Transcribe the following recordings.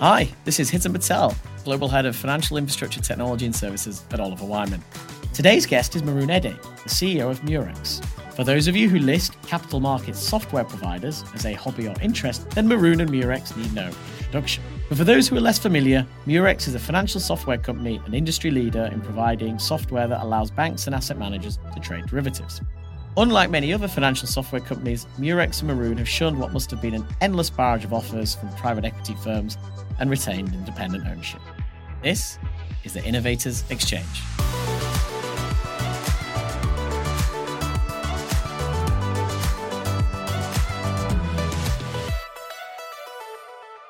Hi, this is Hiten Patel, Global Head of Financial Infrastructure Technology and Services at Oliver Wyman. Today's guest is Maroun Eddé, the CEO of Murex. For those of you who list capital markets software providers as a hobby or interest, then Maroun and Murex need no introduction. But for those who are less familiar, Murex is a financial software company and industry leader in providing software that allows banks and asset managers to trade derivatives. Unlike many other financial software companies, Murex and Maroun have shunned what must have been an endless barrage of offers from private equity firms and retained independent ownership. This is the Innovators Exchange.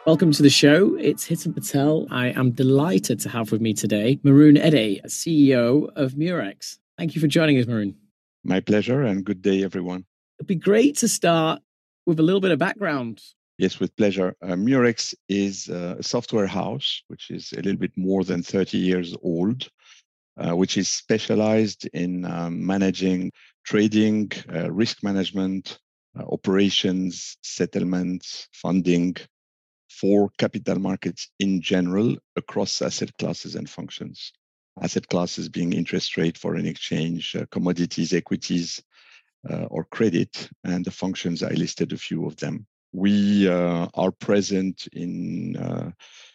Welcome to the show. It's Hiten Patel. I am delighted to have with me today Maroun Eddé, CEO of Murex. Thank you for joining us, Maroun. My pleasure, and good day, everyone. It'd be great to start with a little bit of background. Yes, with pleasure. Uh, Murex is uh, a software house, which is a little bit more than 30 years old, uh, which is specialized in um, managing trading, uh, risk management, uh, operations, settlements, funding for capital markets in general across asset classes and functions asset classes being interest rate, foreign exchange, uh, commodities, equities, or credit. And the functions, I listed a few of them. We uh, are present in uh,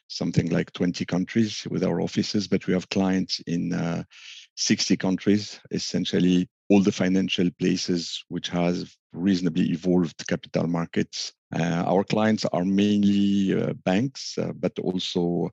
something like 20 countries with our offices, but we have clients in uh, 60 countries, essentially all the financial places which has reasonably evolved capital markets. Uh, our clients are mainly uh, banks, uh, but also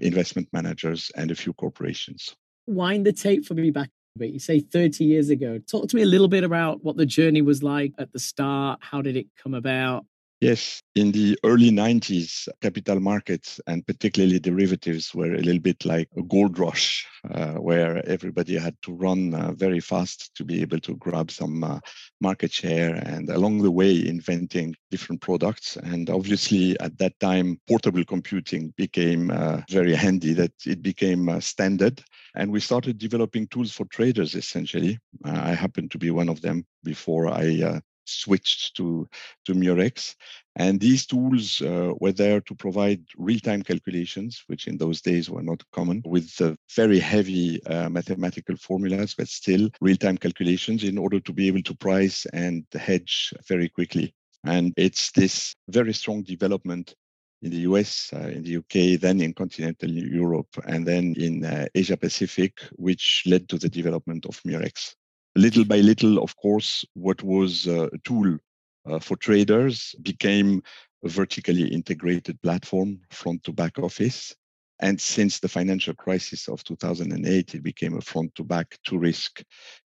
investment managers and a few corporations. Wind the tape for me back a bit. You say 30 years ago. Talk to me a little bit about what the journey was like at the start. How did it come about? Yes, in the early 90s, capital markets and particularly derivatives were a little bit like a gold rush, uh, where everybody had to run uh, very fast to be able to grab some uh, market share and along the way inventing different products. And obviously, at that time, portable computing became uh, very handy, that it became uh, standard. And we started developing tools for traders essentially. Uh, I happened to be one of them before I switched to, to Murex. And these tools uh, were there to provide real-time calculations, which in those days were not common, with uh, very heavy uh, mathematical formulas, but still real-time calculations in order to be able to price and hedge very quickly. And it's this very strong development in the US, uh, in the UK, then in continental Europe, and then in uh, Asia Pacific, which led to the development of Murex little by little, of course, what was uh, a tool uh, for traders became a vertically integrated platform, front to back office. And since the financial crisis of 2008, it became a front to back to risk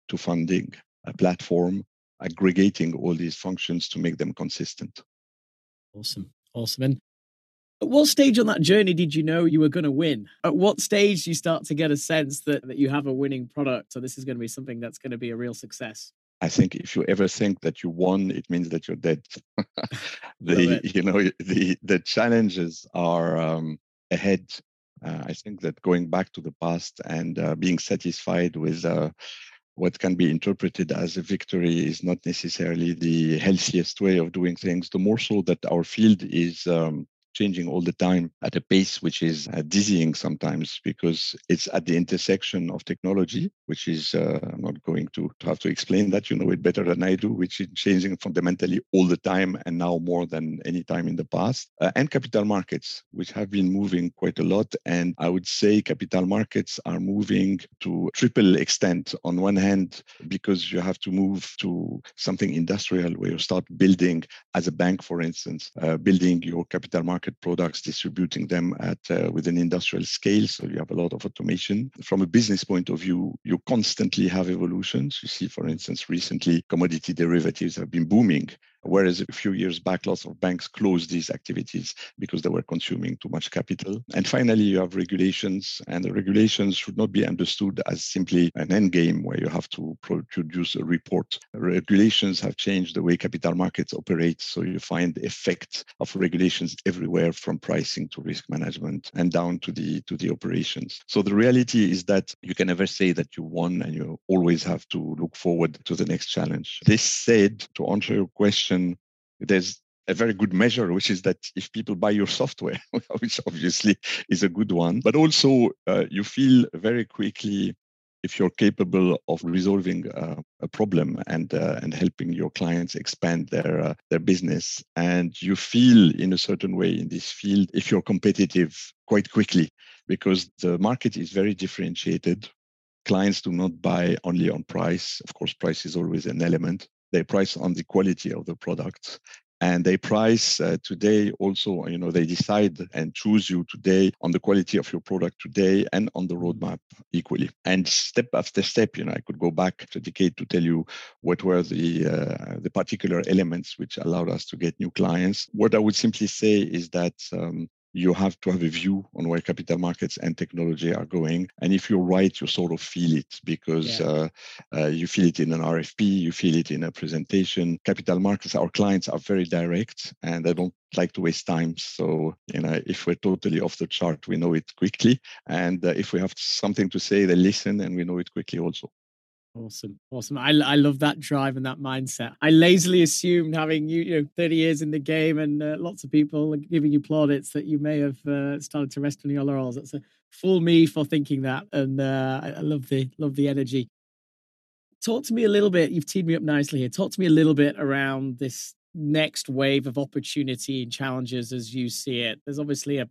to funding a platform, aggregating all these functions to make them consistent. Awesome. Awesome. And at what stage on that journey did you know you were going to win? At what stage do you start to get a sense that, that you have a winning product so this is going to be something that's going to be a real success? I think if you ever think that you won, it means that you're dead. the you know the the challenges are um, ahead. Uh, I think that going back to the past and uh, being satisfied with uh, what can be interpreted as a victory is not necessarily the healthiest way of doing things. The more so that our field is um, changing all the time at a pace which is uh, dizzying sometimes because it's at the intersection of technology, which is, uh, I'm not going to, have to explain that, you know it better than I do, which is changing fundamentally all the time and now more than any time in the past, uh, and capital markets, which have been moving quite a lot. And I would say capital markets are moving to triple extent. On one hand, because you have to move to something industrial where you start building, as a bank, for instance, uh, building your capital market market products, distributing them at uh, with an industrial scale. So you have a lot of automation. From a business point of view, you constantly have evolutions. You see, for instance, recently commodity derivatives have been booming Whereas a few years back, lots of banks closed these activities because they were consuming too much capital. And finally, you have regulations, and the regulations should not be understood as simply an end game where you have to produce a report. Regulations have changed the way capital markets operate. So you find the effect of regulations everywhere from pricing to risk management and down to the to the operations. So the reality is that you can never say that you won and you always have to look forward to the next challenge. This said, to answer your question, there's a very good measure, which is that if people buy your software, which obviously is a good one, but also uh, you feel very quickly if you're capable of resolving uh, a problem and uh, and helping your clients expand their uh, their business. And you feel in a certain way in this field if you're competitive quite quickly because the market is very differentiated. Clients do not buy only on price. Of course price is always an element they price on the quality of the products and they price uh, today also you know they decide and choose you today on the quality of your product today and on the roadmap equally. And step after step you know i could go back a decade to tell you what were the uh, the particular elements which allowed us to get new clients. What i would simply say is that um, you have to have a view on where capital markets and technology are going. And if you're right, you sort of feel it because yeah. uh, uh, you feel it in an RFP, you feel it in a presentation. Capital markets, our clients are very direct and they don't like to waste time. So, you know, if we're totally off the chart, we know it quickly. And uh, if we have something to say, they listen and we know it quickly also. Awesome, awesome. I, I love that drive and that mindset. I lazily assumed having you, you know, 30 years in the game and uh, lots of people giving you plaudits that you may have uh, started to rest on your laurels. That's a fool me for thinking that, and uh, I, I love the love the energy. Talk to me a little bit. You've teed me up nicely here. Talk to me a little bit around this next wave of opportunity and challenges as you see it. There's obviously a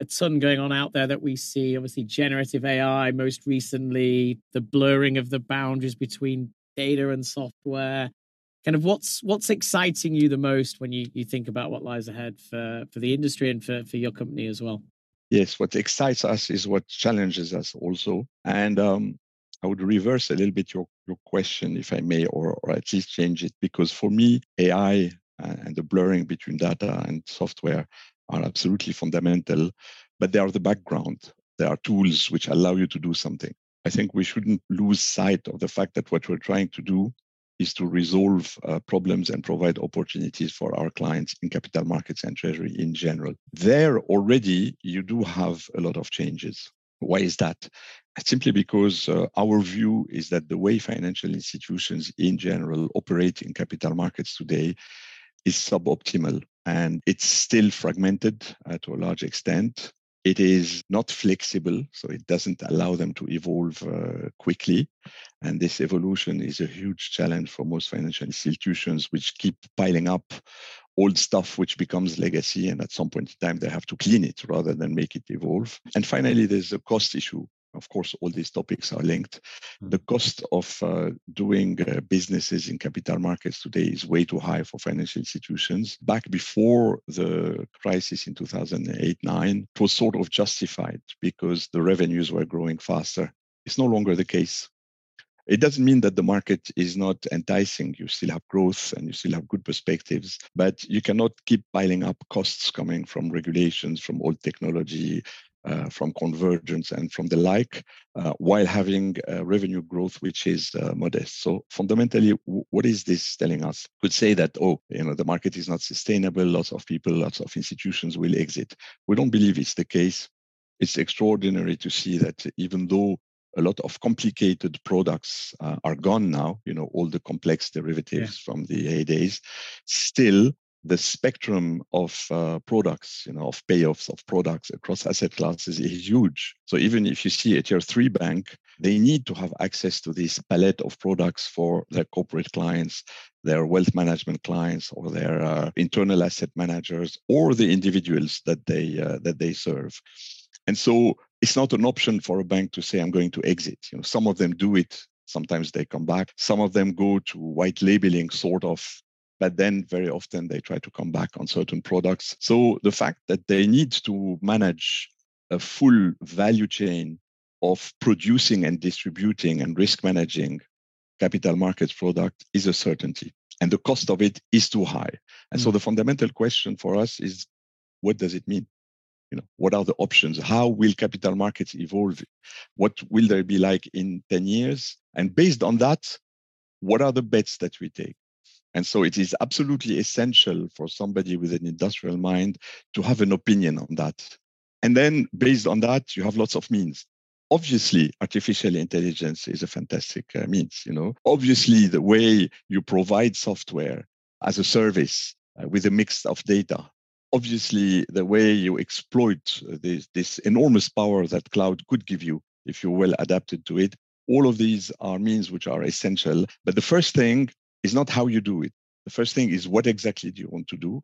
a ton going on out there that we see. Obviously, generative AI, most recently, the blurring of the boundaries between data and software. Kind of what's what's exciting you the most when you, you think about what lies ahead for, for the industry and for, for your company as well? Yes, what excites us is what challenges us also. And um, I would reverse a little bit your, your question, if I may, or, or at least change it, because for me, AI and the blurring between data and software are absolutely fundamental, but they are the background. They are tools which allow you to do something. I think we shouldn't lose sight of the fact that what we're trying to do is to resolve uh, problems and provide opportunities for our clients in capital markets and treasury in general. There already, you do have a lot of changes. Why is that? Simply because uh, our view is that the way financial institutions in general operate in capital markets today is suboptimal and it's still fragmented uh, to a large extent. It is not flexible, so it doesn't allow them to evolve uh, quickly. And this evolution is a huge challenge for most financial institutions, which keep piling up old stuff which becomes legacy and at some point in time they have to clean it rather than make it evolve and finally there's a cost issue of course, all these topics are linked. Mm. The cost of uh, doing uh, businesses in capital markets today is way too high for financial institutions. Back before the crisis in 2008 9, it was sort of justified because the revenues were growing faster. It's no longer the case. It doesn't mean that the market is not enticing. You still have growth and you still have good perspectives, but you cannot keep piling up costs coming from regulations, from old technology, uh, from convergence and from the like, uh, while having revenue growth which is uh, modest. So fundamentally, w- what is this telling us? Could say that oh, you know, the market is not sustainable. Lots of people, lots of institutions will exit. We don't believe it's the case. It's extraordinary to see that even though a lot of complicated products uh, are gone now, you know, all the complex derivatives yeah. from the heydays, still the spectrum of uh, products, you know, of payoffs of products across asset classes is huge. So even if you see a tier three bank, they need to have access to this palette of products for their corporate clients, their wealth management clients, or their uh, internal asset managers, or the individuals that they uh, that they serve. And so it's not an option for a bank to say, "I'm going to exit." You know, some of them do it sometimes they come back some of them go to white labeling sort of but then very often they try to come back on certain products. So the fact that they need to manage a full value chain of producing and distributing and risk managing capital markets product is a certainty. And the cost of it is too high. And mm. so the fundamental question for us is what does it mean? You know, what are the options? How will capital markets evolve? What will they be like in 10 years? And based on that, what are the bets that we take? And so it is absolutely essential for somebody with an industrial mind to have an opinion on that. And then based on that, you have lots of means. Obviously, artificial intelligence is a fantastic uh, means, you know. Obviously, the way you provide software as a service uh, with a mix of data. Obviously, the way you exploit this, this enormous power that cloud could give you if you're well adapted to it, all of these are means which are essential. But the first thing is not how you do it. The first thing is what exactly do you want to do?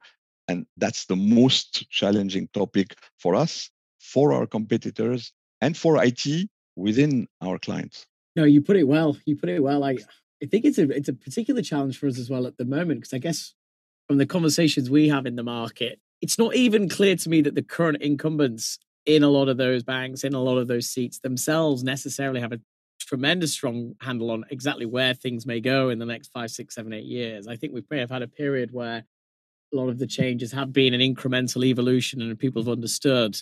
And that's the most challenging topic for us, for our competitors, and for IT within our clients. No, you put it well. You put it well. I I think it's a it's a particular challenge for us as well at the moment because I guess from the conversations we have in the market, it's not even clear to me that the current incumbents in a lot of those banks, in a lot of those seats themselves necessarily have a tremendous strong handle on exactly where things may go in the next five, six, seven, eight years. I think we may have had a period where a lot of the changes have been an incremental evolution and people have understood.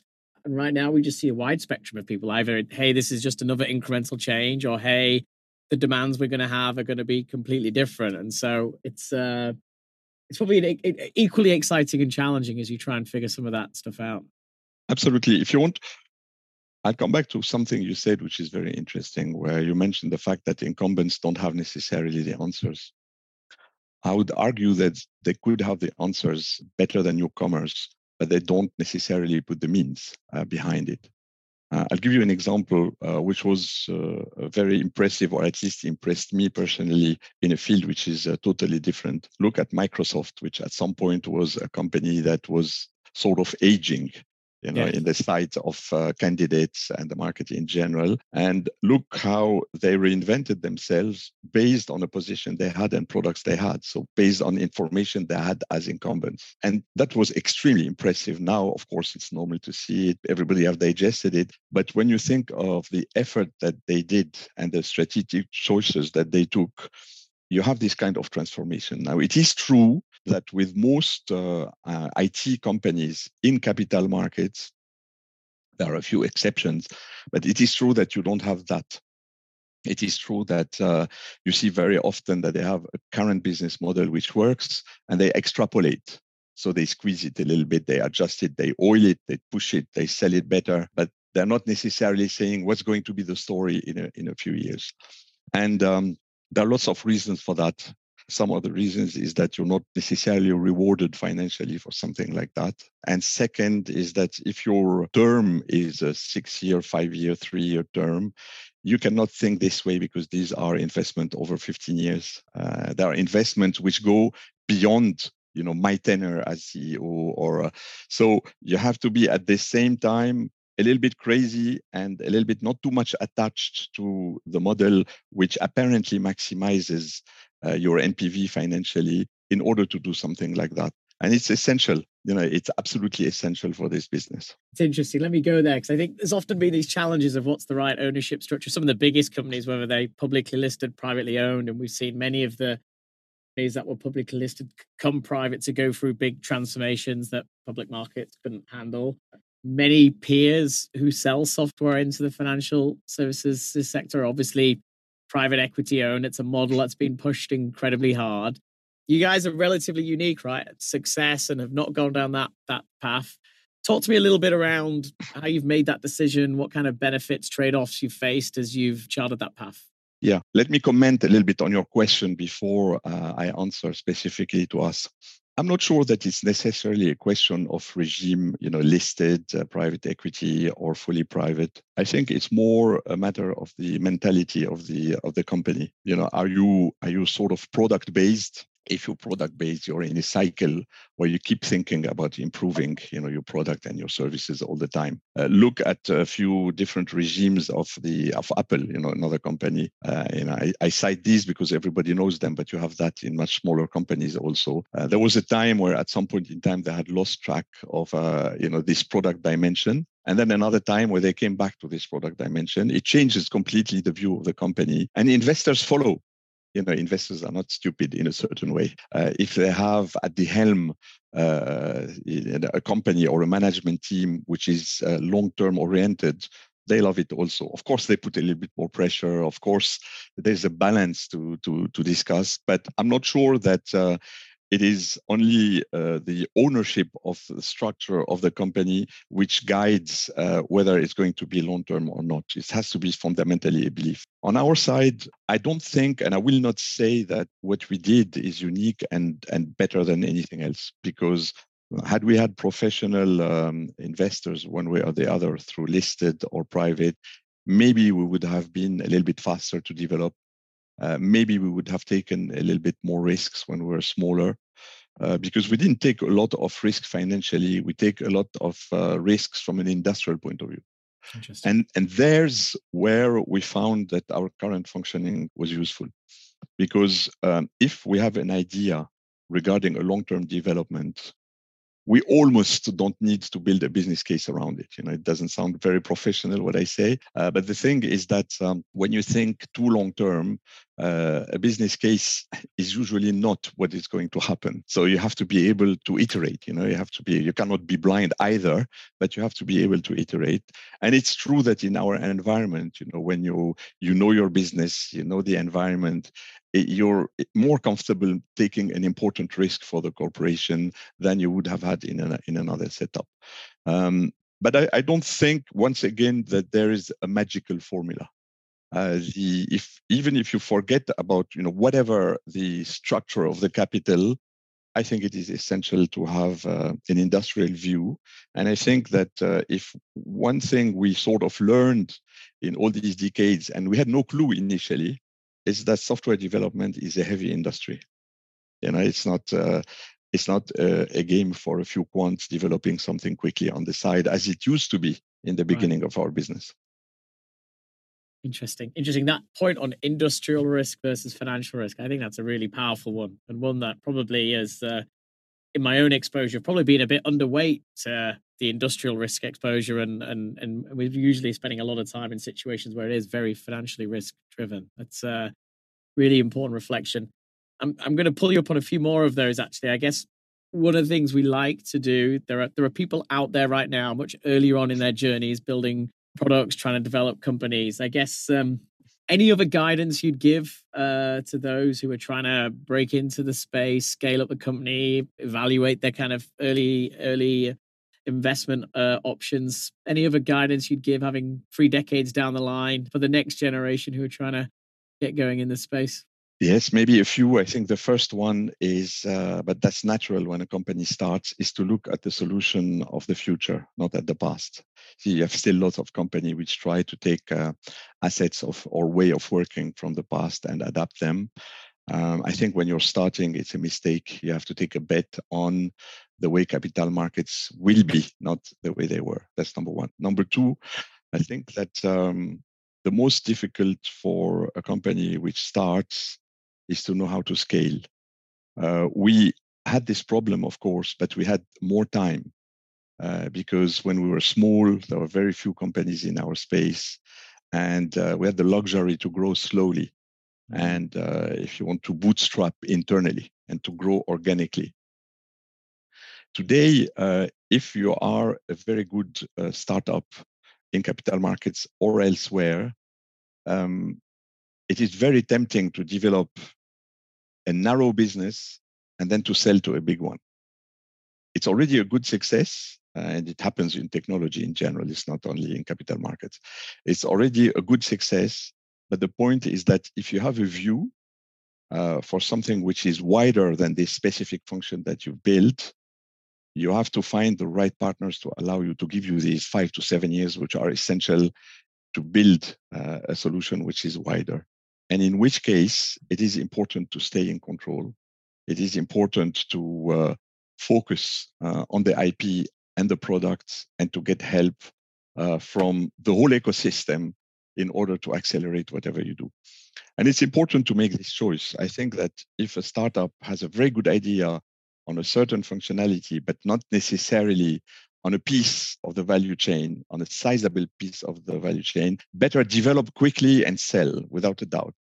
And right now we just see a wide spectrum of people either, hey, this is just another incremental change, or hey, the demands we're going to have are going to be completely different. And so it's uh it's probably equally exciting and challenging as you try and figure some of that stuff out. Absolutely. If you want, I'll come back to something you said, which is very interesting, where you mentioned the fact that incumbents don't have necessarily the answers. I would argue that they could have the answers better than newcomers, but they don't necessarily put the means uh, behind it. Uh, I'll give you an example, uh, which was uh, very impressive, or at least impressed me personally, in a field which is uh, totally different. Look at Microsoft, which at some point was a company that was sort of aging you know, in the sight of uh, candidates and the market in general. And look how they reinvented themselves based on a position they had and products they had. So based on information they had as incumbents. And that was extremely impressive. Now, of course, it's normal to see it. Everybody have digested it. But when you think of the effort that they did and the strategic choices that they took, you have this kind of transformation. Now, it is true that with most uh, uh, IT companies in capital markets, there are a few exceptions, but it is true that you don't have that. It is true that uh, you see very often that they have a current business model which works and they extrapolate. So they squeeze it a little bit, they adjust it, they oil it, they push it, they sell it better, but they're not necessarily saying what's going to be the story in a, in a few years. And um, there are lots of reasons for that some of the reasons is that you're not necessarily rewarded financially for something like that. And second is that if your term is a six year, five year, three year term, you cannot think this way because these are investment over 15 years. Uh, there are investments which go beyond you know my tenure as ceo or uh, so you have to be at the same time a little bit crazy and a little bit not too much attached to the model which apparently maximizes uh, your NPV financially in order to do something like that. And it's essential. You know, it's absolutely essential for this business. It's interesting. Let me go there because I think there's often been these challenges of what's the right ownership structure. Some of the biggest companies, whether they publicly listed, privately owned, and we've seen many of the companies that were publicly listed come private to go through big transformations that public markets couldn't handle. Many peers who sell software into the financial services sector obviously private equity owned. It's a model that's been pushed incredibly hard. You guys are relatively unique, right? Success and have not gone down that that path. Talk to me a little bit around how you've made that decision, what kind of benefits, trade-offs you've faced as you've charted that path. Yeah, let me comment a little bit on your question before uh, I answer specifically to us. I'm not sure that it's necessarily a question of regime, you know, listed uh, private equity or fully private. I think it's more a matter of the mentality of the of the company. You know, are you are you sort of product based if you're product based you're in a cycle where you keep thinking about improving you know your product and your services all the time. Uh, look at a few different regimes of the of apple you know another company uh, you know I, I, cite these because everybody knows them but you have that in much smaller companies also. Uh, there was a time where at some point in time they had lost track of uh, you know this product dimension and then another time where they came back to this product dimension. It changes completely the view of the company and investors follow you know investors are not stupid in a certain way. Uh, if they have at the helm uh, a company or a management team which is uh, long term oriented they love it also. Of course they put a little bit more pressure. Of course there's a balance to to to discuss but i'm not sure that uh, it is only uh, the ownership of the structure of the company which guides uh, whether it's going to be long term or not. It has to be fundamentally a belief. On our side, I don't think, and I will not say that what we did is unique and, and better than anything else, because had we had professional um, investors one way or the other through listed or private, maybe we would have been a little bit faster to develop uh, maybe we would have taken a little bit more risks when we were smaller. Uh, because we didn't take a lot of risk financially, we take a lot of uh, risks from an industrial point of view. And and there's where we found that our current functioning was useful, because um, if we have an idea regarding a long-term development, we almost don't need to build a business case around it. You know, it doesn't sound very professional what I say, uh, but the thing is that um, when you think too long term, uh, a business case is usually not what is going to happen. So you have to be able to iterate. You know, you have to be. You cannot be blind either, but you have to be able to iterate. And it's true that in our environment, you know, when you you know your business, you know the environment, you're more comfortable taking an important risk for the corporation than you would have had in, an, in another setup. Um, but I, I, don't think, once again, that there is a magical formula. Uh, the, if even if you forget about you know whatever the structure of the capital, I think it is essential to have uh, an industrial view. And I think that uh, if one thing we sort of learned in all these decades, and we had no clue initially, is that software development is a heavy industry. You know, it's not uh, it's not uh, a game for a few quants developing something quickly on the side as it used to be in the beginning right. of our business. Interesting. Interesting. That point on industrial risk versus financial risk, I think that's a really powerful one and one that probably is, uh, in my own exposure, probably been a bit underweight the industrial risk exposure and and and we're usually spending a lot of time in situations where it is very financially risk driven. That's a really important reflection. I'm i'm going to pull you up on a few more of those actually. I guess one of the things we like to do there are there are people out there right now much earlier on in their journeys building products trying to develop companies. I guess um, any other guidance you'd give uh, to those who are trying to break into the space scale up the company evaluate their kind of early early investment uh, options. Any other guidance you'd give having three decades down the line for the next generation who are trying to get going in this space? Yes, maybe a few. I think the first one is, uh, but that's natural when a company starts, is to look at the solution of the future, not at the past. See, you have still lots of company which try to take uh, assets of or way of working from the past and adapt them. Um, I think when you're starting, it's a mistake. You have to take a bet on the way capital markets will be, not the way they were. That's number one. Number two, I think that um, the most difficult for a company which starts is to know how to scale. Uh, we had this problem, of course, but we had more time uh, because when we were small, there were very few companies in our space, and uh, we had the luxury to grow slowly. Mm-hmm. And uh, if you want to bootstrap internally and to grow organically, Today, uh, if you are a very good uh, startup in capital markets or elsewhere, um, it is very tempting to develop a narrow business and then to sell to a big one. It's already a good success, uh, and it happens in technology in general. It's not only in capital markets. It's already a good success. But the point is that if you have a view uh, for something which is wider than the specific function that you built, you have to find the right partners to allow you to give you these five to seven years, which are essential to build uh, a solution which is wider. And in which case, it is important to stay in control. It is important to uh, focus uh, on the IP and the products and to get help uh, from the whole ecosystem in order to accelerate whatever you do. And it's important to make this choice. I think that if a startup has a very good idea on a certain functionality, but not necessarily on a piece of the value chain, on a sizable piece of the value chain, better develop quickly and sell without a doubt.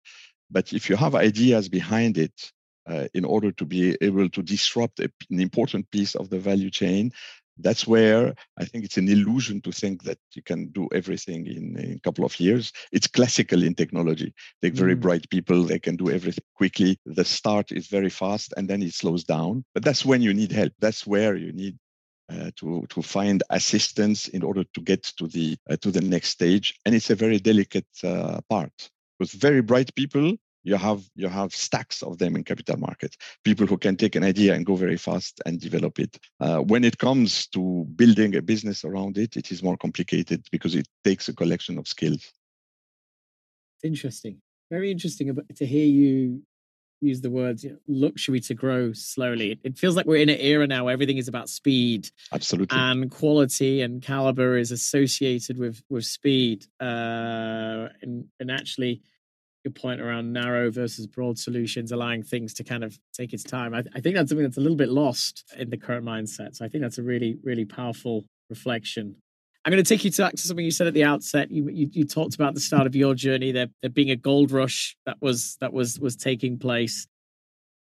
But if you have ideas behind it, uh, in order to be able to disrupt a, an important piece of the value chain, that's where I think it's an illusion to think that you can do everything in, in a couple of years. It's classical in technology. They're very mm. bright people. They can do everything quickly. The start is very fast and then it slows down. But that's when you need help. That's where you need uh, to to find assistance in order to get to the uh, to the next stage. And it's a very delicate uh, part. With very bright people you have you have stacks of them in capital markets. People who can take an idea and go very fast and develop it. Uh, when it comes to building a business around it it is more complicated because it takes a collection of skills. Interesting. Very interesting to hear you use the words you know, luxury to grow slowly. It feels like we're in an era now where everything is about speed. Absolutely. And quality and caliber is associated with with speed. Uh, and and actually your point around narrow versus broad solutions, allowing things to kind of take its time. I, I think that's something that's a little bit lost in the current mindset. So I think that's a really, really powerful reflection I'm going to take you back to something you said at the outset. You, you, you talked about the start of your journey there, there being a gold rush that was that was was taking place.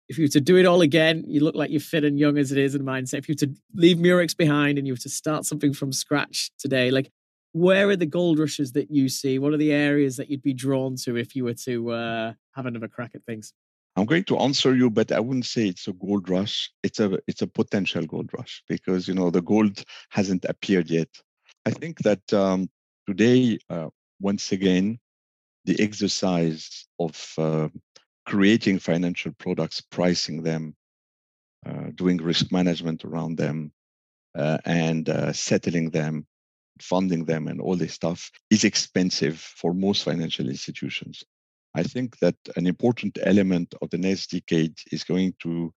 If you were to do it all again, you look like you're fit and young as it is in mindset. If you were to leave Murex behind and you were to start something from scratch today, like where are the gold rushes that you see? What are the areas that you'd be drawn to if you were to uh, have another crack at things? I'm going to answer you, but I wouldn't say it's a gold rush. It's a it's a potential gold rush because you know the gold hasn't appeared yet. I think that um, today, uh, once again, the exercise of uh, creating financial products, pricing them, uh, doing risk management around them, uh, and uh, settling them, funding them, and all this stuff is expensive for most financial institutions. I think that an important element of the next decade is going to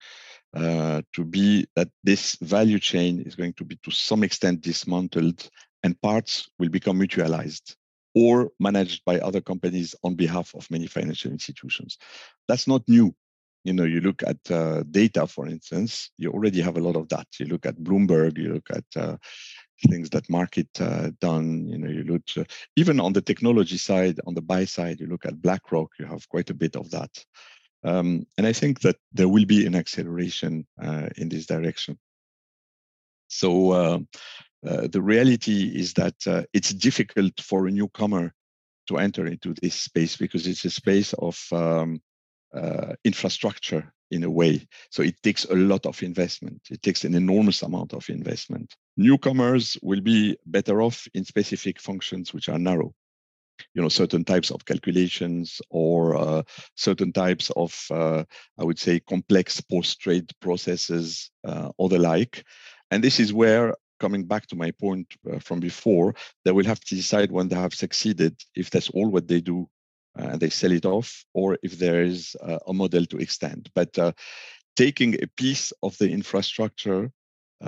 uh, to be that this value chain is going to be to some extent dismantled and parts will become mutualized or managed by other companies on behalf of many financial institutions. That's not new. You know, you look at uh, data, for instance, you already have a lot of that. You look at Bloomberg, you look at uh, things that market uh, done. You know, you look uh, even on the technology side, on the buy side, you look at BlackRock. You have quite a bit of that, um, and I think that there will be an acceleration uh, in this direction. So uh, the reality is that uh, it's difficult for a newcomer to enter into this space because it's a space of um, uh, infrastructure in a way. So it takes a lot of investment. It takes an enormous amount of investment. Newcomers will be better off in specific functions which are narrow. You know, certain types of calculations or uh, certain types of, uh, I would say, complex post-trade processes uh, or the like. And this is where coming back to my point uh, from before, they will have to decide when they have succeeded if that's all what they do uh, and they sell it off, or if there is uh, a model to extend. But uh, taking a piece of the infrastructure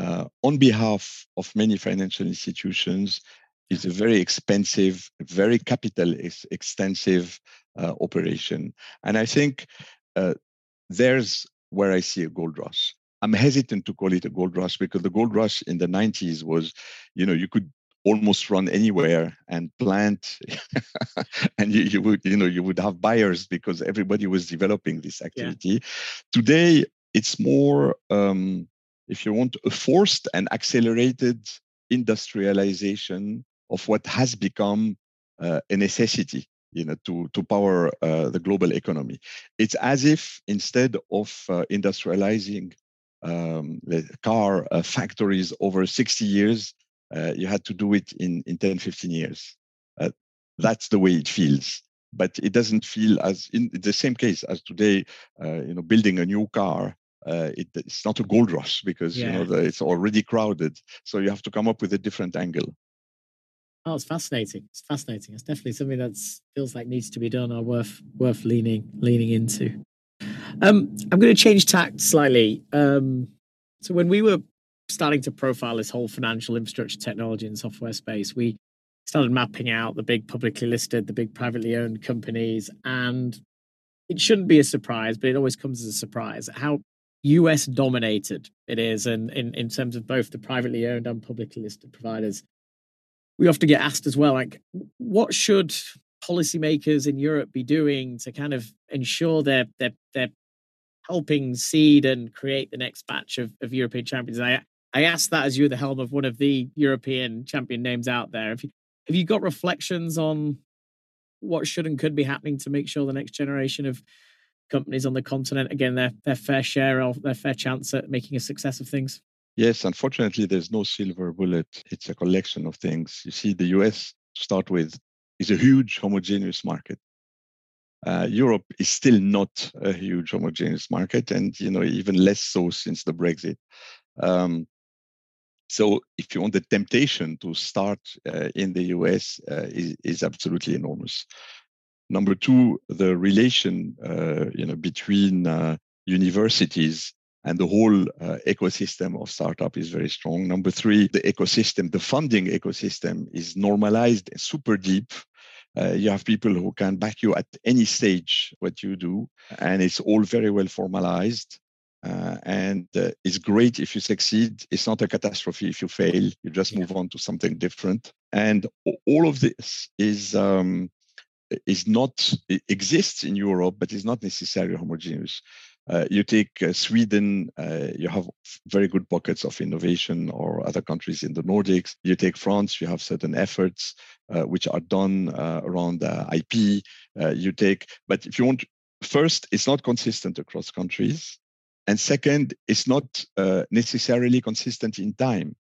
uh, on behalf of many financial institutions is a very expensive, very capital extensive uh, operation. And I think there's where I see a gold rush. I'm hesitant to call it a gold rush because the gold rush in the 90s was, you know, you could almost run anywhere and plant and you, you, would you know you would have buyers because everybody was developing this activity yeah. today it's more um, if you want a forced and accelerated industrialization of what has become uh, a necessity you know to to power uh, the global economy it's as if instead of uh, industrializing um, the car uh, factories over 60 years, uh, you had to do it in, in 10, 15 years. Uh, that's the way it feels. But it doesn't feel as in the same case as today, uh, you know, building a new car. Uh, it, it's not a gold rush because yeah. you know the, it's already crowded. So you have to come up with a different angle. Oh, it's fascinating. It's fascinating. It's definitely something that feels like needs to be done or worth worth leaning leaning into. Um, I'm going to change tact slightly. Um, so when we were starting to profile this whole financial infrastructure technology and software space, we started mapping out the big publicly listed, the big privately owned companies, and it shouldn't be a surprise, but it always comes as a surprise how US dominated it is, and in, in terms of both the privately owned and publicly listed providers. We often get asked as well, like, what should policymakers in Europe be doing to kind of ensure they're they're they're helping seed and create the next batch of, of European champions? I I asked that as you're the helm of one of the European champion names out there. Have you, have you got reflections on what should and could be happening to make sure the next generation of companies on the continent again their their fair share of their fair chance at making a success of things? Yes, unfortunately, there's no silver bullet. It's a collection of things. You see, the US, to start with, is a huge homogeneous market. Uh, Europe is still not a huge homogeneous market, and you know even less so since the Brexit. Um, so, if you want, the temptation to start uh, in the US uh, is, is, absolutely enormous. Number two, the relation uh, you know between uh, universities and the whole uh, ecosystem of startup is very strong. Number three, the ecosystem, the funding ecosystem is normalized, super deep. Uh, you have people who can back you at any stage what you do, and it's all very well formalized. Uh, and uh, it's great if you succeed. It's not a catastrophe if you fail. You just yeah. move on to something different. And all of this is um, is not exists in Europe, but is not necessarily homogeneous. Uh, you take uh, Sweden, uh, you have very good pockets of innovation, or other countries in the Nordics. You take France, you have certain efforts uh, which are done uh, around IP. You take, but if you want, first, it's not consistent across countries, and second, it's not necessarily consistent in time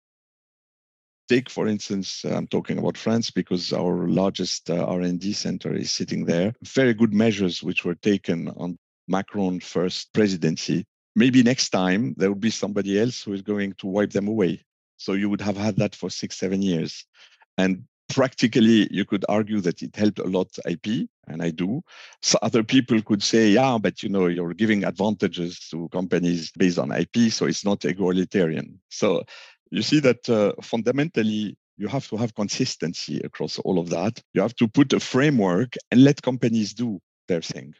take for instance i'm talking about france because our largest r&d center is sitting there very good measures which were taken on Macron first presidency, maybe next time there will be somebody else who is going to wipe them away. So you would have had that for six, seven years. And practically, you could argue that it helped a lot IP, and I do. So other people could say, yeah, but you know, you're giving advantages to companies based on IP, so it's not egalitarian. So you see that uh, fundamentally, you have to have consistency across all of that. You have to put a framework and let companies do their thing.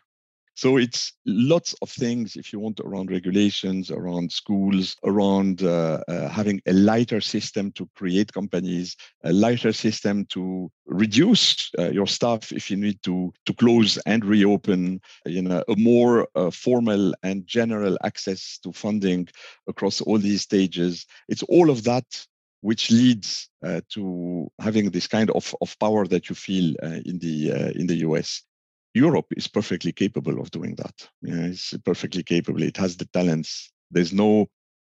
So it's lots of things, if you want, around regulations, around schools, around uh, uh, having a lighter system to create companies, a lighter system to reduce uh, your staff if you need to to close and reopen. You know, a more uh, formal and general access to funding across all these stages. It's all of that which leads uh, to having this kind of, of power that you feel uh, in the uh, in the US. Europe is perfectly capable of doing that. Yeah, it's perfectly capable. It has the talents. There's no.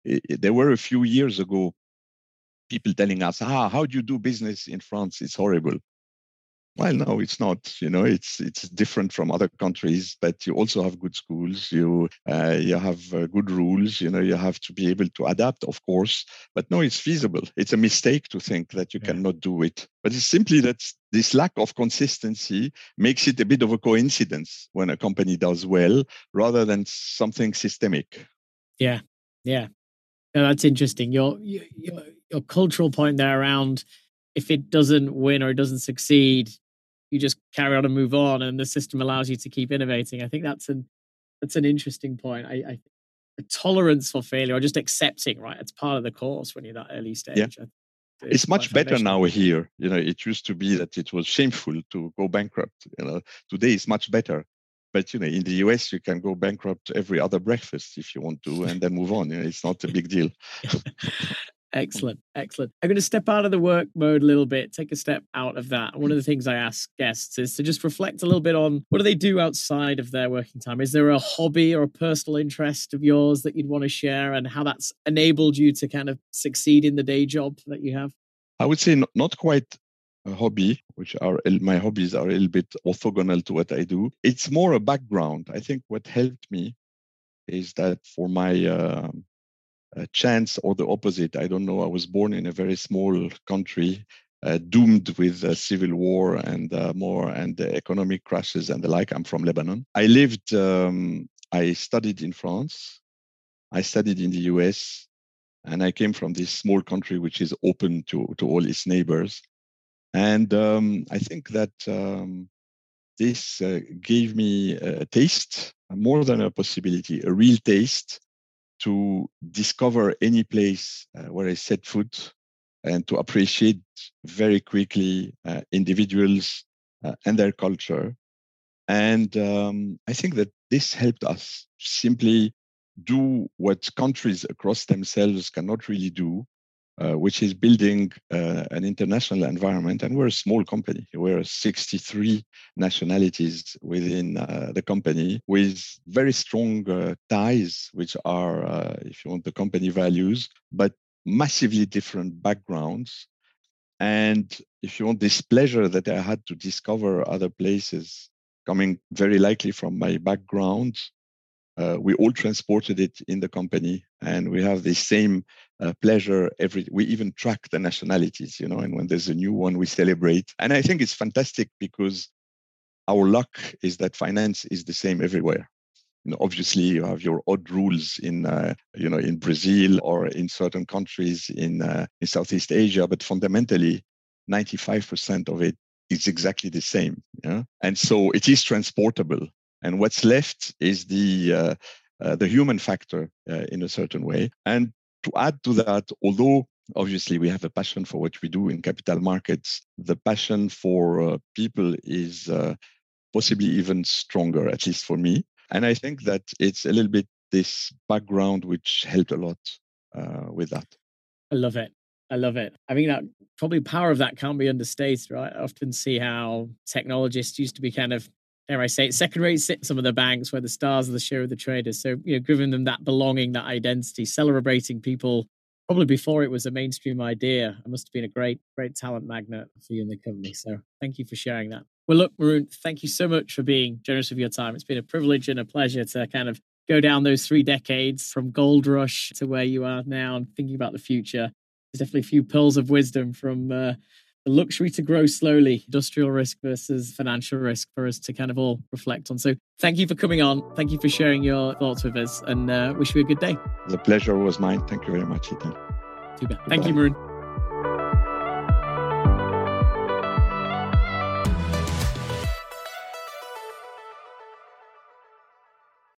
It, there were a few years ago people telling us, "Ah, how do you do business in France? It's horrible." Well, no, it's not. You know, it's it's different from other countries, but you also have good schools. You uh, you have uh, good rules. You know, you have to be able to adapt, of course. But no, it's feasible. It's a mistake to think that you yeah. cannot do it. But it's simply that this lack of consistency makes it a bit of a coincidence when a company does well, rather than something systemic. Yeah, yeah, no, that's interesting. Your, your your cultural point there around if it doesn't win or it doesn't succeed, you just carry on and move on, and the system allows you to keep innovating. I think that's an that's an interesting point. I, I tolerance for failure or just accepting, right? It's part of the course when you're that early stage. Yeah. It's, it's much better now here. You know, it used to be that it was shameful to go bankrupt. You know, today it's much better. But you know, in the US, you can go bankrupt every other breakfast if you want to, and then move on. You know, it's not a big deal. Excellent, excellent. I'm going to step out of the work mode a little bit, take a step out of that. One of the things I ask guests is to just reflect a little bit on what do they do outside of their working time? Is there a hobby or a personal interest of yours that you'd want to share and how that's enabled you to kind of succeed in the day job that you have? I would say not quite a hobby, which are my hobbies are a little bit orthogonal to what I do. It's more a background. I think what helped me is that for my a chance or the opposite. I don't know. I was born in a very small country, uh, doomed with civil war and uh, more and economic crashes and the like. I'm from Lebanon. I lived. Um, I studied in France. I studied in the U.S. And I came from this small country which is open to to all its neighbors. And um, I think that um, this uh, gave me a taste, more than a possibility, a real taste to discover any place uh, where I set foot and to appreciate very quickly uh, individuals uh, and their culture. And um, I think that this helped us simply do what countries across themselves cannot really do, uh, which is building uh, an international environment. And we're a small company. We're 63 nationalities within uh, the company with very strong uh, ties, which are, uh, if you want, the company values, but massively different backgrounds. And if you want, this pleasure that I had to discover other places coming very likely from my background uh, we all transported it in the company and we have the same uh, pleasure every we even track the nationalities you know and when there's a new one we celebrate. And i think it's fantastic because our luck is that finance is the same everywhere. You know, obviously you have your odd rules in uh, you know in brazil or in certain countries in uh, in southeast asia but fundamentally 95% of it is exactly the same yeah? And so it is transportable and what's left is the uh, uh, the human factor uh, in a certain way. And to add to that, although obviously we have a passion for what we do in capital markets, the passion for people is possibly even stronger, at least for me. And I think that it's a little bit this background which helped a lot uh, with that. I love it. I love it. I think that probably power of that can't be understated, right? I often see how technologists used to be kind of dare I say, second rate sit some of the banks where the stars of the show of the traders. So, you know, giving them that belonging, that identity, celebrating people probably before it was a mainstream idea. It must have been a great, great talent magnet for you and the company. So thank you for sharing that. Well, look, Maroun, thank you so much for being generous with your time. It's been a privilege and a pleasure to kind of go down those three decades from gold rush to where you are now and thinking about the future. There's definitely a few pearls of wisdom from uh, luxury to grow slowly, industrial risk versus financial risk for us to kind of all reflect on. So thank you for coming on. Thank you for sharing your thoughts with us and uh, wish you a good day. The pleasure was mine. Thank you very much, Hiten. Too bad. Thank you, Maroun.